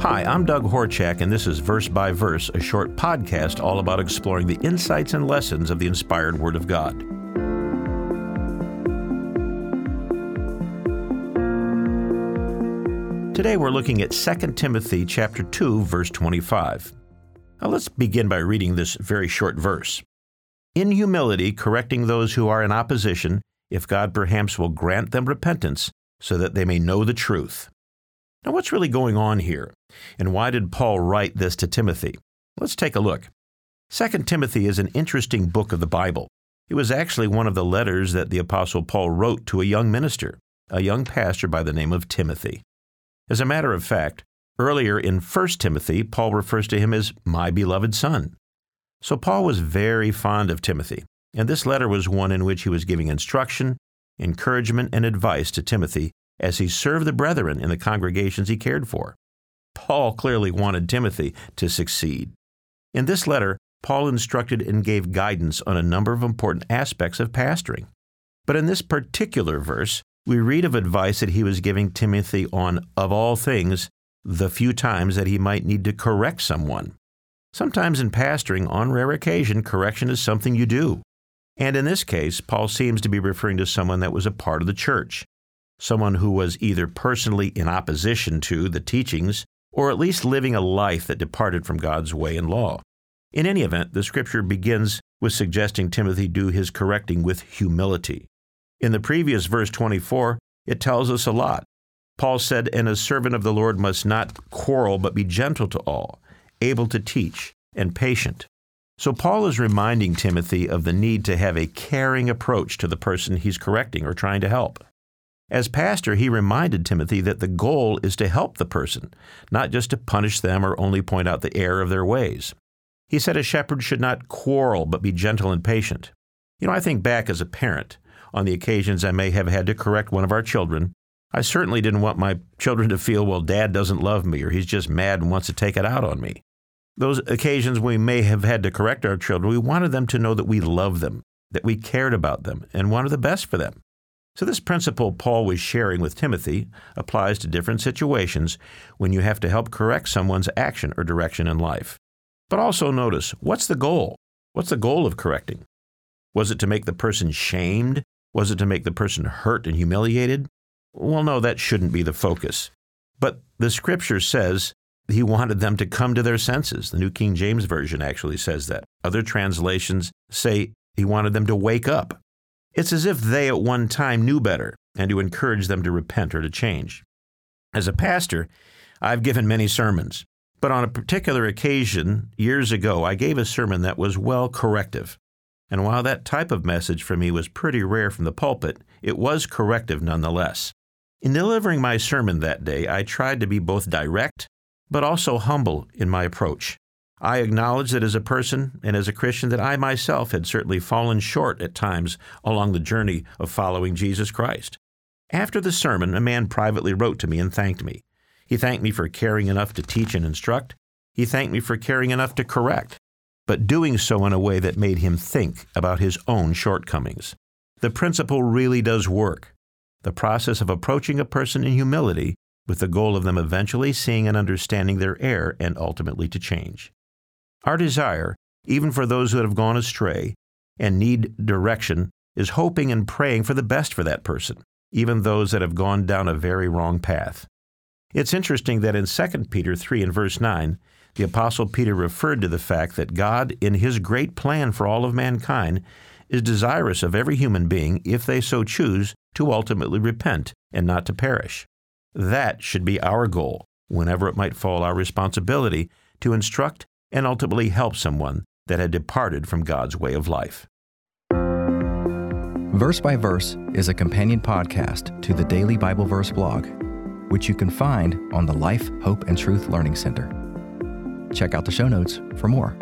Hi, I'm Doug Horchak, and this is Verse by Verse, a short podcast all about exploring the insights and lessons of the inspired Word of God. Today we're looking at 2 Timothy chapter 2 verse 25. Now let's begin by reading this very short verse. In humility correcting those who are in opposition, if God perhaps will grant them repentance so that they may know the truth. Now what's really going on here? And why did Paul write this to Timothy? Let's take a look. 2 Timothy is an interesting book of the Bible. It was actually one of the letters that the apostle Paul wrote to a young minister, a young pastor by the name of Timothy. As a matter of fact, earlier in 1 Timothy, Paul refers to him as my beloved son. So Paul was very fond of Timothy, and this letter was one in which he was giving instruction, encouragement, and advice to Timothy as he served the brethren in the congregations he cared for. Paul clearly wanted Timothy to succeed. In this letter, Paul instructed and gave guidance on a number of important aspects of pastoring. But in this particular verse, we read of advice that he was giving Timothy on, of all things, the few times that he might need to correct someone. Sometimes in pastoring, on rare occasion, correction is something you do. And in this case, Paul seems to be referring to someone that was a part of the church, someone who was either personally in opposition to the teachings or at least living a life that departed from God's way and law. In any event, the scripture begins with suggesting Timothy do his correcting with humility. In the previous verse 24, it tells us a lot. Paul said, And a servant of the Lord must not quarrel, but be gentle to all, able to teach, and patient. So Paul is reminding Timothy of the need to have a caring approach to the person he's correcting or trying to help. As pastor, he reminded Timothy that the goal is to help the person, not just to punish them or only point out the error of their ways. He said a shepherd should not quarrel, but be gentle and patient. You know, I think back as a parent on the occasions I may have had to correct one of our children. I certainly didn't want my children to feel, well, dad doesn't love me or he's just mad and wants to take it out on me. Those occasions we may have had to correct our children, we wanted them to know that we loved them, that we cared about them, and wanted the best for them. So, this principle Paul was sharing with Timothy applies to different situations when you have to help correct someone's action or direction in life. But also notice what's the goal? What's the goal of correcting? Was it to make the person shamed was it to make the person hurt and humiliated? Well, no, that shouldn't be the focus. But the scripture says he wanted them to come to their senses. The New King James Version actually says that. Other translations say he wanted them to wake up. It's as if they at one time knew better and to encourage them to repent or to change. As a pastor, I've given many sermons, but on a particular occasion, years ago, I gave a sermon that was well corrective. And while that type of message for me was pretty rare from the pulpit, it was corrective nonetheless. In delivering my sermon that day, I tried to be both direct but also humble in my approach. I acknowledge that as a person and as a Christian that I myself had certainly fallen short at times along the journey of following Jesus Christ. After the sermon, a man privately wrote to me and thanked me. He thanked me for caring enough to teach and instruct. He thanked me for caring enough to correct but doing so in a way that made him think about his own shortcomings. The principle really does work. The process of approaching a person in humility with the goal of them eventually seeing and understanding their error and ultimately to change. Our desire, even for those who have gone astray and need direction, is hoping and praying for the best for that person, even those that have gone down a very wrong path. It's interesting that in 2 Peter 3 and verse 9, the Apostle Peter referred to the fact that God, in his great plan for all of mankind, is desirous of every human being, if they so choose, to ultimately repent and not to perish. That should be our goal, whenever it might fall our responsibility to instruct and ultimately help someone that had departed from God's way of life. Verse by Verse is a companion podcast to the Daily Bible Verse blog, which you can find on the Life, Hope, and Truth Learning Center. Check out the show notes for more.